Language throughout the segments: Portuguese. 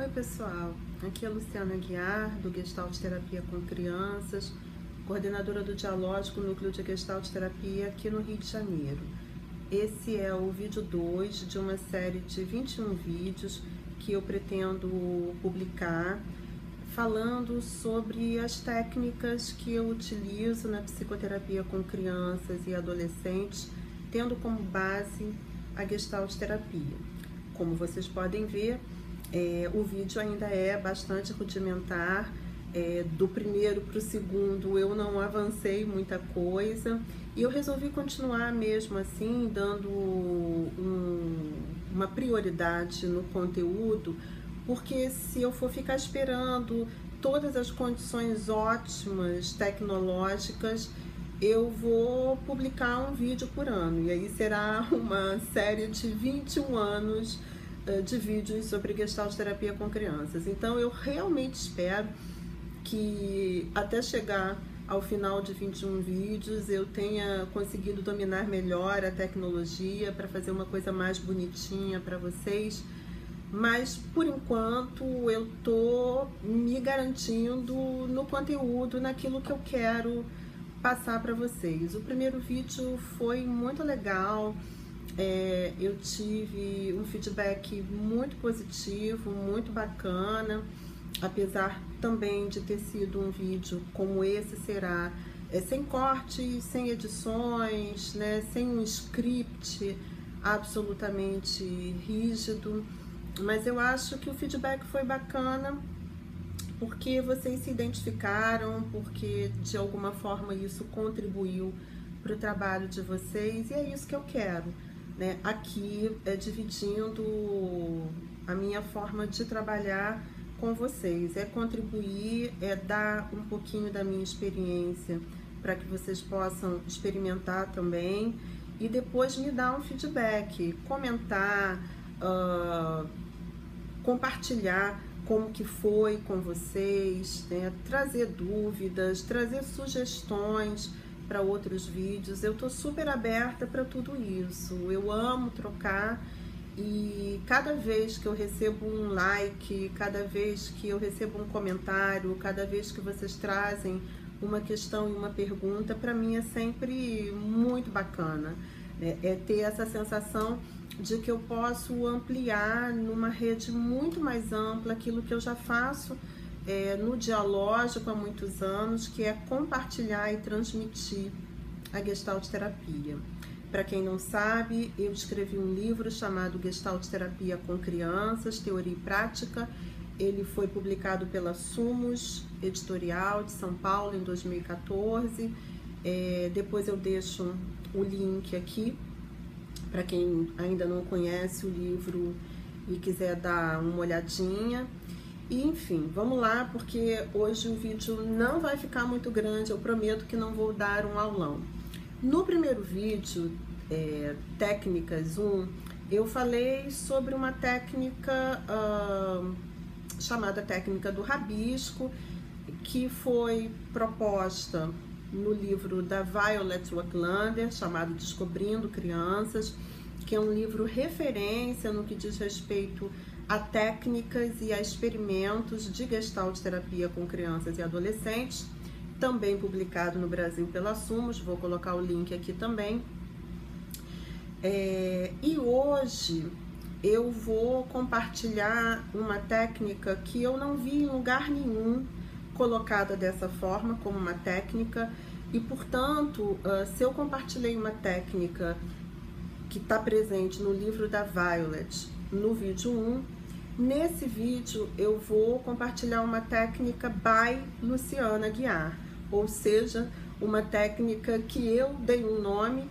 Oi pessoal, aqui é Luciana Guiar do Gestalt Terapia com Crianças, coordenadora do Dialógico Núcleo de Gestalt Terapia aqui no Rio de Janeiro. Esse é o vídeo 2 de uma série de 21 vídeos que eu pretendo publicar falando sobre as técnicas que eu utilizo na psicoterapia com crianças e adolescentes, tendo como base a Gestalt Terapia. Como vocês podem ver, é, o vídeo ainda é bastante rudimentar. É, do primeiro para o segundo eu não avancei muita coisa e eu resolvi continuar mesmo assim, dando um, uma prioridade no conteúdo, porque se eu for ficar esperando todas as condições ótimas tecnológicas, eu vou publicar um vídeo por ano e aí será uma série de 21 anos de vídeos sobre gestalt terapia com crianças. Então eu realmente espero que até chegar ao final de 21 vídeos eu tenha conseguido dominar melhor a tecnologia para fazer uma coisa mais bonitinha para vocês. Mas por enquanto eu tô me garantindo no conteúdo, naquilo que eu quero passar para vocês. O primeiro vídeo foi muito legal é, eu tive um feedback muito positivo, muito bacana, apesar também de ter sido um vídeo como esse será, é, sem cortes, sem edições, né, sem um script absolutamente rígido, mas eu acho que o feedback foi bacana porque vocês se identificaram, porque de alguma forma isso contribuiu para o trabalho de vocês e é isso que eu quero né, aqui é, dividindo a minha forma de trabalhar com vocês, é contribuir, é dar um pouquinho da minha experiência para que vocês possam experimentar também e depois me dar um feedback, comentar, uh, compartilhar como que foi com vocês, né? trazer dúvidas, trazer sugestões para outros vídeos. Eu tô super aberta para tudo isso. Eu amo trocar e cada vez que eu recebo um like, cada vez que eu recebo um comentário, cada vez que vocês trazem uma questão e uma pergunta, para mim é sempre muito bacana. É, é ter essa sensação de que eu posso ampliar numa rede muito mais ampla aquilo que eu já faço é, no dialógico há muitos anos, que é compartilhar e transmitir a Gestalt Terapia. Para quem não sabe, eu escrevi um livro chamado Gestalt Terapia com Crianças, Teoria e Prática. Ele foi publicado pela Sumos Editorial de São Paulo em 2014. É, depois eu deixo o link aqui para quem ainda não conhece o livro e quiser dar uma olhadinha. E enfim, vamos lá, porque hoje o vídeo não vai ficar muito grande, eu prometo que não vou dar um aulão. No primeiro vídeo, é, Técnicas 1, eu falei sobre uma técnica uh, chamada técnica do rabisco, que foi proposta no livro da Violet Waklander, chamado Descobrindo Crianças, que é um livro referência no que diz respeito a técnicas e a experimentos de gestalt terapia com crianças e adolescentes, também publicado no Brasil pela Sumos, vou colocar o link aqui também. É, e hoje eu vou compartilhar uma técnica que eu não vi em lugar nenhum colocada dessa forma, como uma técnica, e portanto, ah, se eu compartilhei uma técnica que está presente no livro da Violet, no vídeo 1, Nesse vídeo eu vou compartilhar uma técnica by Luciana Guiar, ou seja, uma técnica que eu dei um nome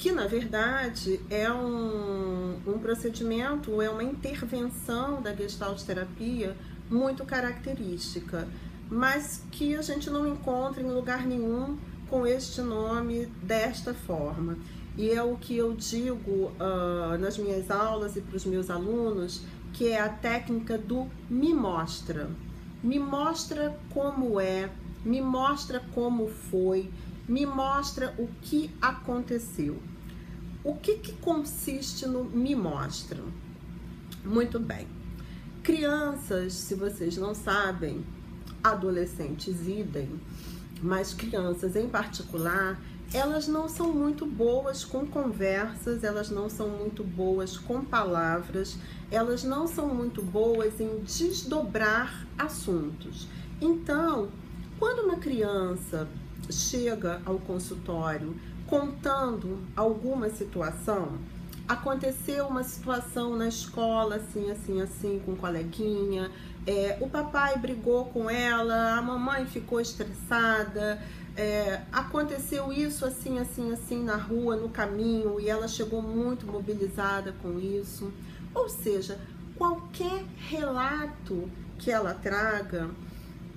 que na verdade é um, um procedimento, é uma intervenção da Gestalt terapia muito característica, mas que a gente não encontra em lugar nenhum com este nome desta forma. E é o que eu digo uh, nas minhas aulas e para os meus alunos, que é a técnica do me mostra. Me mostra como é, me mostra como foi, me mostra o que aconteceu. O que, que consiste no me mostra? Muito bem. Crianças, se vocês não sabem, adolescentes idem, mas crianças em particular, elas não são muito boas com conversas, elas não são muito boas com palavras, elas não são muito boas em desdobrar assuntos. Então, quando uma criança chega ao consultório contando alguma situação, aconteceu uma situação na escola, assim, assim, assim, com um coleguinha, é, o papai brigou com ela, a mamãe ficou estressada, é, aconteceu isso assim, assim, assim na rua, no caminho, e ela chegou muito mobilizada com isso. Ou seja, qualquer relato que ela traga,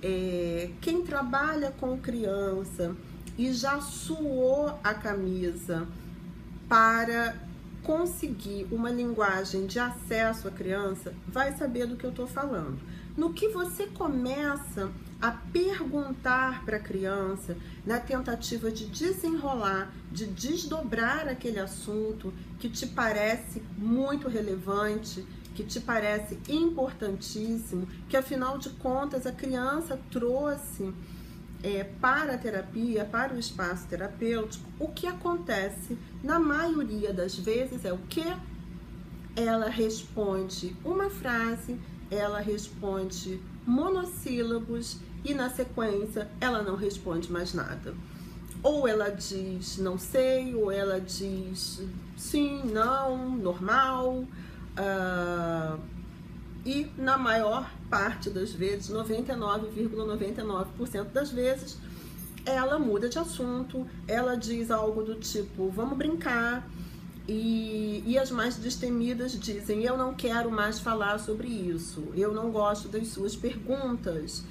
é, quem trabalha com criança e já suou a camisa para conseguir uma linguagem de acesso à criança, vai saber do que eu estou falando. No que você começa a perguntar para a criança, na tentativa de desenrolar, de desdobrar aquele assunto que te parece muito relevante, que te parece importantíssimo, que afinal de contas a criança trouxe é, para a terapia, para o espaço terapêutico, o que acontece na maioria das vezes é o que ela responde uma frase, ela responde monossílabos e na sequência ela não responde mais nada. Ou ela diz não sei, ou ela diz sim, não, normal. Uh, e na maior parte das vezes, 99,99% ,99 das vezes, ela muda de assunto, ela diz algo do tipo, vamos brincar, e, e as mais destemidas dizem, eu não quero mais falar sobre isso, eu não gosto das suas perguntas,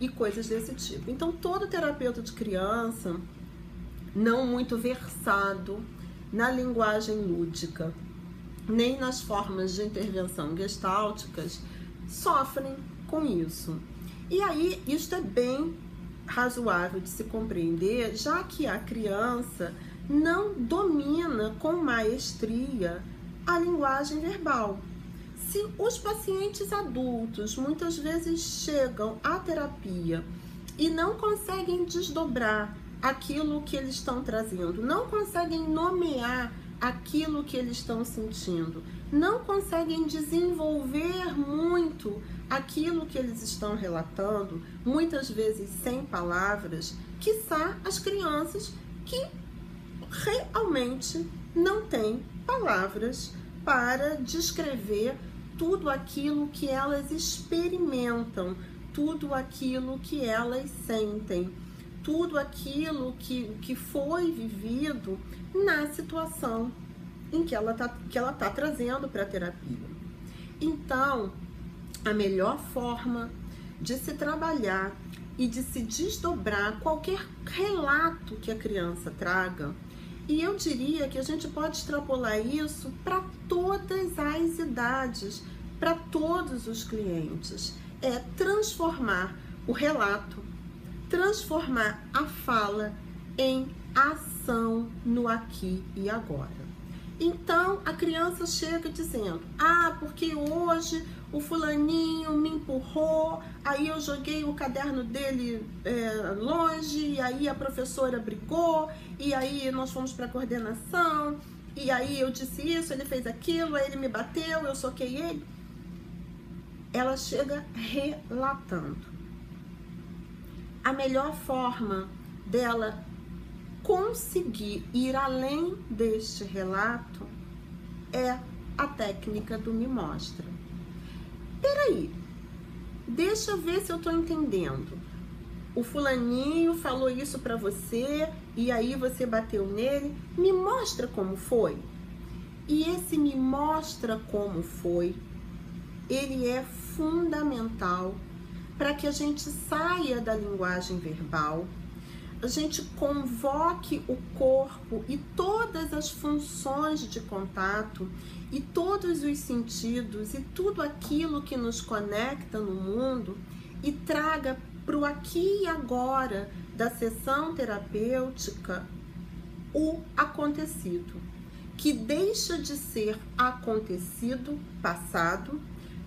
e coisas desse tipo. Então, todo terapeuta de criança, não muito versado na linguagem lúdica, nem nas formas de intervenção gestálticas sofrem com isso. E aí, isto é bem razoável de se compreender, já que a criança não domina com maestria a linguagem verbal. Se os pacientes adultos muitas vezes chegam à terapia e não conseguem desdobrar aquilo que eles estão trazendo, não conseguem nomear aquilo que eles estão sentindo, não conseguem desenvolver muito aquilo que eles estão relatando, muitas vezes sem palavras, quiçá as crianças que realmente não têm palavras para descrever tudo aquilo que elas experimentam, tudo aquilo que elas sentem tudo aquilo que, que foi vivido na situação em que ela está que ela tá trazendo para a terapia. Então, a melhor forma de se trabalhar e de se desdobrar qualquer relato que a criança traga, e eu diria que a gente pode extrapolar isso para todas as idades, para todos os clientes, é transformar o relato transformar a fala em ação no aqui e agora. Então a criança chega dizendo: Ah, porque hoje o fulaninho me empurrou, aí eu joguei o caderno dele é, longe, e aí a professora brigou, e aí nós fomos para coordenação, e aí eu disse isso, ele fez aquilo, aí ele me bateu, eu soquei ele. Ela chega relatando a melhor forma dela conseguir ir além deste relato é a técnica do me mostra. Peraí, deixa eu ver se eu tô entendendo. O fulaninho falou isso para você e aí você bateu nele. Me mostra como foi. E esse me mostra como foi, ele é fundamental para que a gente saia da linguagem verbal, a gente convoque o corpo e todas as funções de contato e todos os sentidos e tudo aquilo que nos conecta no mundo e traga para o aqui e agora da sessão terapêutica o acontecido, que deixa de ser acontecido passado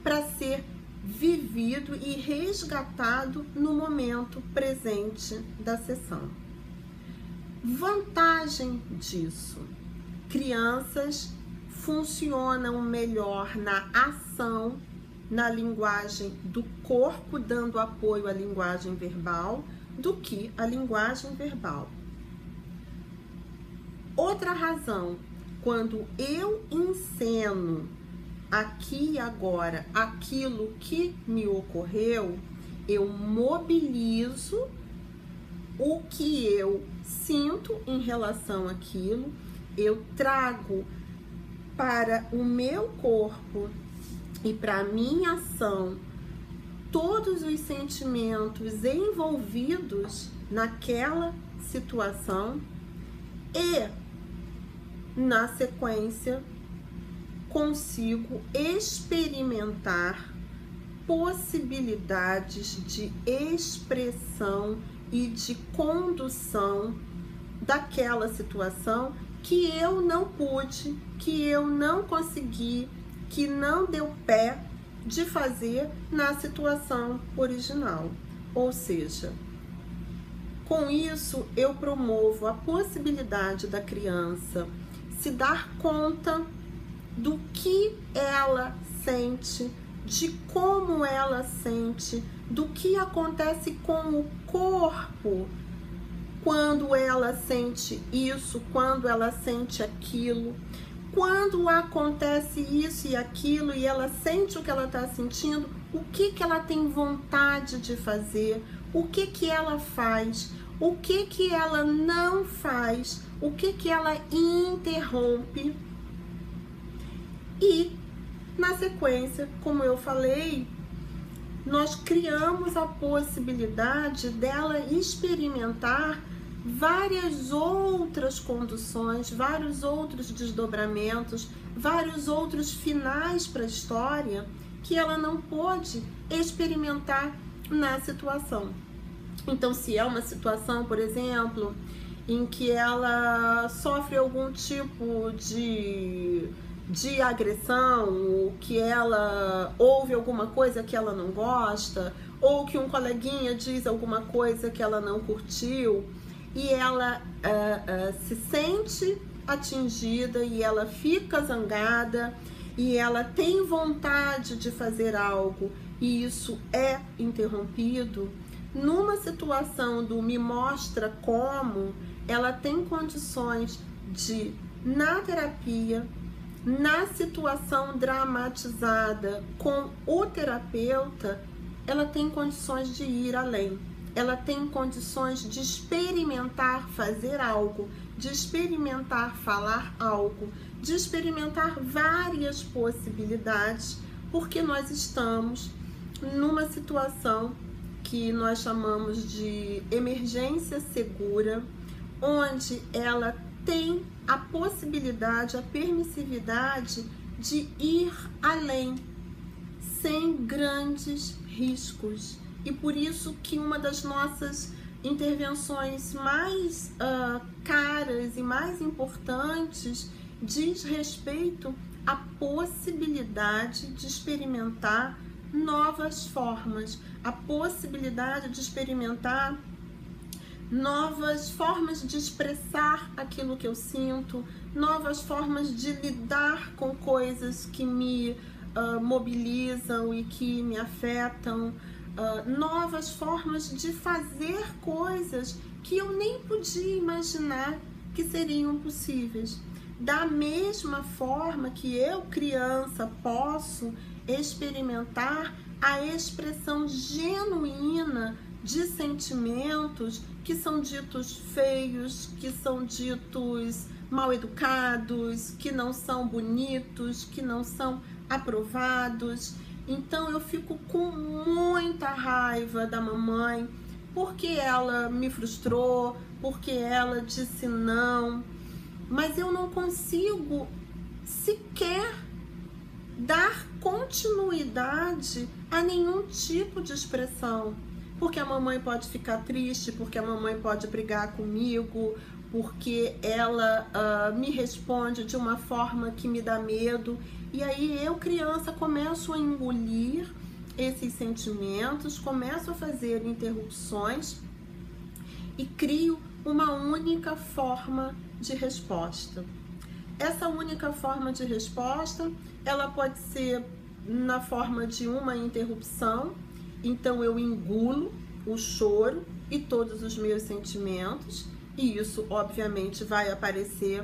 para ser ouvido e resgatado no momento presente da sessão. Vantagem disso: crianças funcionam melhor na ação, na linguagem do corpo, dando apoio à linguagem verbal, do que a linguagem verbal. Outra razão, quando eu ensino aqui e agora aquilo que me ocorreu, eu mobilizo o que eu sinto em relação àquilo, eu trago para o meu corpo e para a minha ação todos os sentimentos envolvidos naquela situação e na sequência consigo experimentar possibilidades de expressão e de condução daquela situação que eu não pude, que eu não consegui, que não deu pé de fazer na situação original. Ou seja, com isso eu promovo a possibilidade da criança se dar conta do que ela sente, de como ela sente, do que acontece com o corpo quando ela sente isso, quando ela sente aquilo. Quando acontece isso e aquilo e ela sente o que ela está sentindo, o que, que ela tem vontade de fazer, o que, que ela faz, o que, que ela não faz, o que, que ela interrompe. E na sequência, como eu falei, nós criamos a possibilidade dela experimentar várias outras conduções, vários outros desdobramentos, vários outros finais para a história que ela não pôde experimentar na situação. Então, se é uma situação, por exemplo, em que ela sofre algum tipo de de agressão, que ela ouve alguma coisa que ela não gosta, ou que um coleguinha diz alguma coisa que ela não curtiu, e ela uh, uh, se sente atingida e ela fica zangada e ela tem vontade de fazer algo e isso é interrompido, numa situação do me mostra como, ela tem condições de, na terapia, na situação dramatizada com o terapeuta, ela tem condições de ir além. Ela tem condições de experimentar fazer algo, de experimentar falar algo, de experimentar várias possibilidades, porque nós estamos numa situação que nós chamamos de emergência segura, onde ela tem a possibilidade, a permissividade de ir além, sem grandes riscos. E por isso que uma das nossas intervenções mais uh, caras e mais importantes diz respeito à possibilidade de experimentar novas formas, a possibilidade de experimentar novas formas de expressar aquilo que eu sinto, novas formas de lidar com coisas que me uh, mobilizam e que me afetam, uh, novas formas de fazer coisas que eu nem podia imaginar que seriam possíveis. Da mesma forma que eu, criança, posso experimentar a expressão genuína de sentimentos que são ditos feios, que são ditos mal educados, que não são bonitos, que não são aprovados. Então eu fico com muita raiva da mamãe porque ela me frustrou, porque ela disse não, mas eu não consigo sequer dar continuidade a nenhum tipo de expressão porque a mamãe pode ficar triste, porque a mamãe pode brigar comigo, porque ela uh, me responde de uma forma que me dá medo. E aí eu, criança, começo a engolir esses sentimentos, começo a fazer interrupções e crio uma única forma de resposta. Essa única forma de resposta, ela pode ser na forma de uma interrupção, então eu engulo o choro e todos os meus sentimentos, e isso obviamente vai aparecer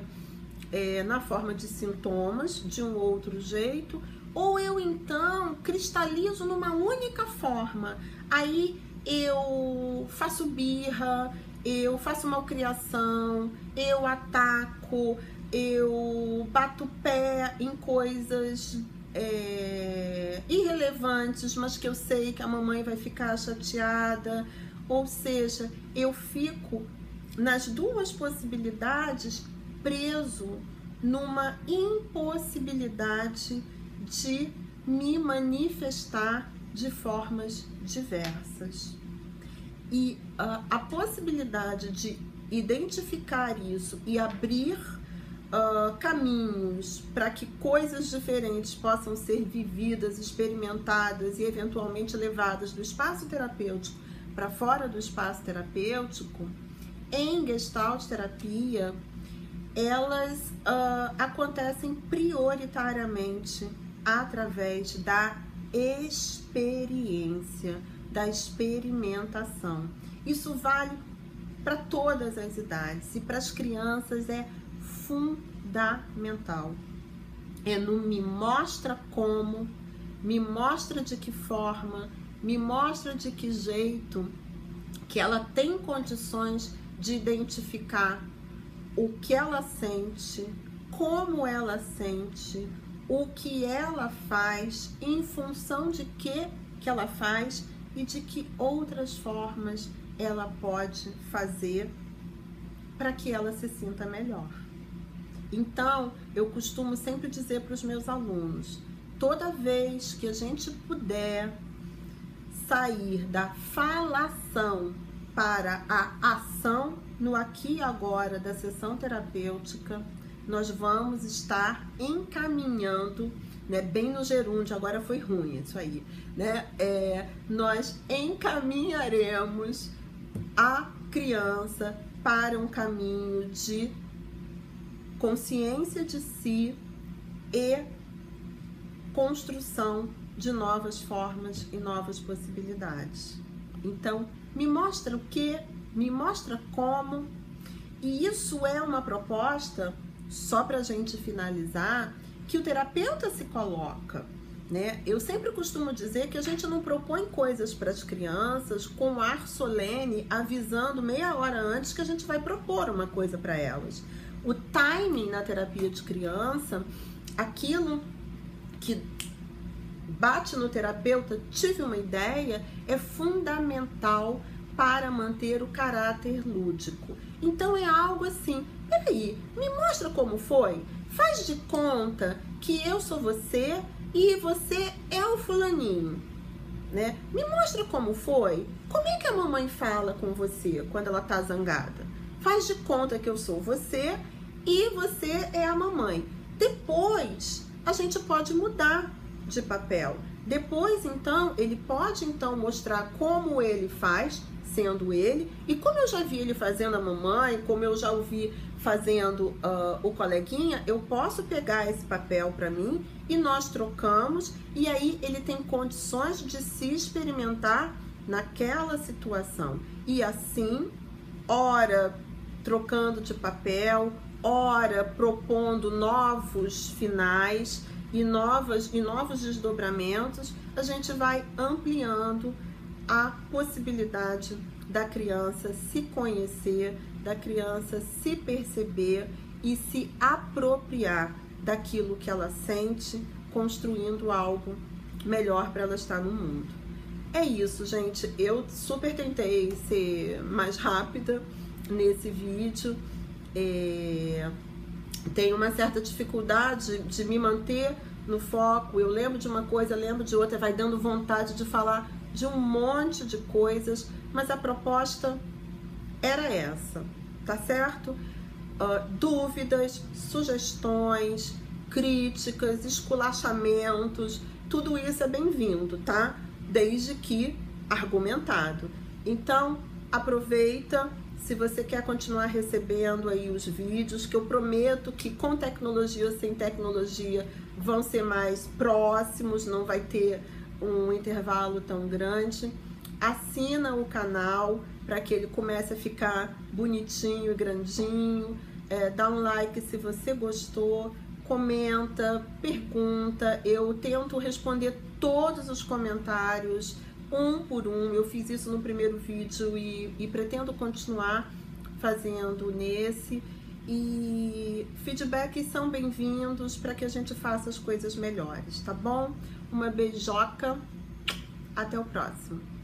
é, na forma de sintomas de um outro jeito, ou eu então cristalizo numa única forma. Aí eu faço birra, eu faço malcriação, eu ataco, eu bato pé em coisas é, irrelevantes, mas que eu sei que a mamãe vai ficar chateada. Ou seja, eu fico nas duas possibilidades preso numa impossibilidade de me manifestar de formas diversas. E uh, a possibilidade de identificar isso e abrir uh, caminhos para que coisas diferentes possam ser vividas, experimentadas e eventualmente levadas do espaço terapêutico para fora do espaço terapêutico, em Gestalt terapia, elas uh, acontecem prioritariamente através da experiência, da experimentação. Isso vale para todas as idades e para as crianças é fundamental. É no me mostra como, me mostra de que forma, me mostra de que jeito que ela tem condições de identificar o que ela sente, como ela sente, o que ela faz, em função de que que ela faz e de que outras formas ela pode fazer para que ela se sinta melhor. Então, eu costumo sempre dizer para os meus alunos: toda vez que a gente puder sair da falação para a ação no aqui e agora da sessão terapêutica, nós vamos estar encaminhando, né, bem no gerúndio, agora foi ruim isso aí, né? É, nós encaminharemos a criança para um caminho de consciência de si e construção de novas formas e novas possibilidades. Então, me mostra o que, me mostra como, e isso é uma proposta, só para a gente finalizar, que o terapeuta se coloca. Né? Eu sempre costumo dizer que a gente não propõe coisas para as crianças com ar solene, avisando meia hora antes que a gente vai propor uma coisa para elas. O timing na terapia de criança, aquilo que bate no terapeuta, tive uma ideia, é fundamental para manter o caráter lúdico. Então é algo assim, peraí, me mostra como foi. Faz de conta que eu sou você e você é o fulaninho, né? Me mostra como foi. Como é que a mamãe fala com você quando ela tá zangada? Faz de conta que eu sou você e você é a mamãe. Depois a gente pode mudar de papel. Depois, então, ele pode então mostrar como ele faz, sendo ele, e como eu já vi ele fazendo a mamãe, como eu já ouvi fazendo uh, o coleguinha, eu posso pegar esse papel para mim e nós trocamos, e aí ele tem condições de se experimentar naquela situação. E assim, ora trocando de papel, ora propondo novos finais e, novas, e novos desdobramentos, a gente vai ampliando a possibilidade da criança se conhecer, da criança se perceber e se apropriar daquilo que ela sente, construindo algo melhor para ela estar no mundo. É isso, gente. Eu super tentei ser mais rápida nesse vídeo. É tenho uma certa dificuldade de me manter no foco. Eu lembro de uma coisa, lembro de outra, vai dando vontade de falar de um monte de coisas, mas a proposta era essa, tá certo? Uh, dúvidas, sugestões, críticas, esculachamentos, tudo isso é bem-vindo, tá? desde que argumentado. Então, aproveita se você quer continuar recebendo aí os vídeos, que eu prometo que com tecnologia ou sem tecnologia vão ser mais próximos, não vai ter um intervalo tão grande. Assina o canal para que ele comece a ficar bonitinho e grandinho. É, dá um like se você gostou, comenta, pergunta. Eu tento responder todos os comentários um por um. Eu fiz isso no primeiro vídeo e, e pretendo continuar fazendo nesse. E feedbacks são bem-vindos para que a gente faça as coisas melhores, tá bom? Uma beijoca, até o próximo.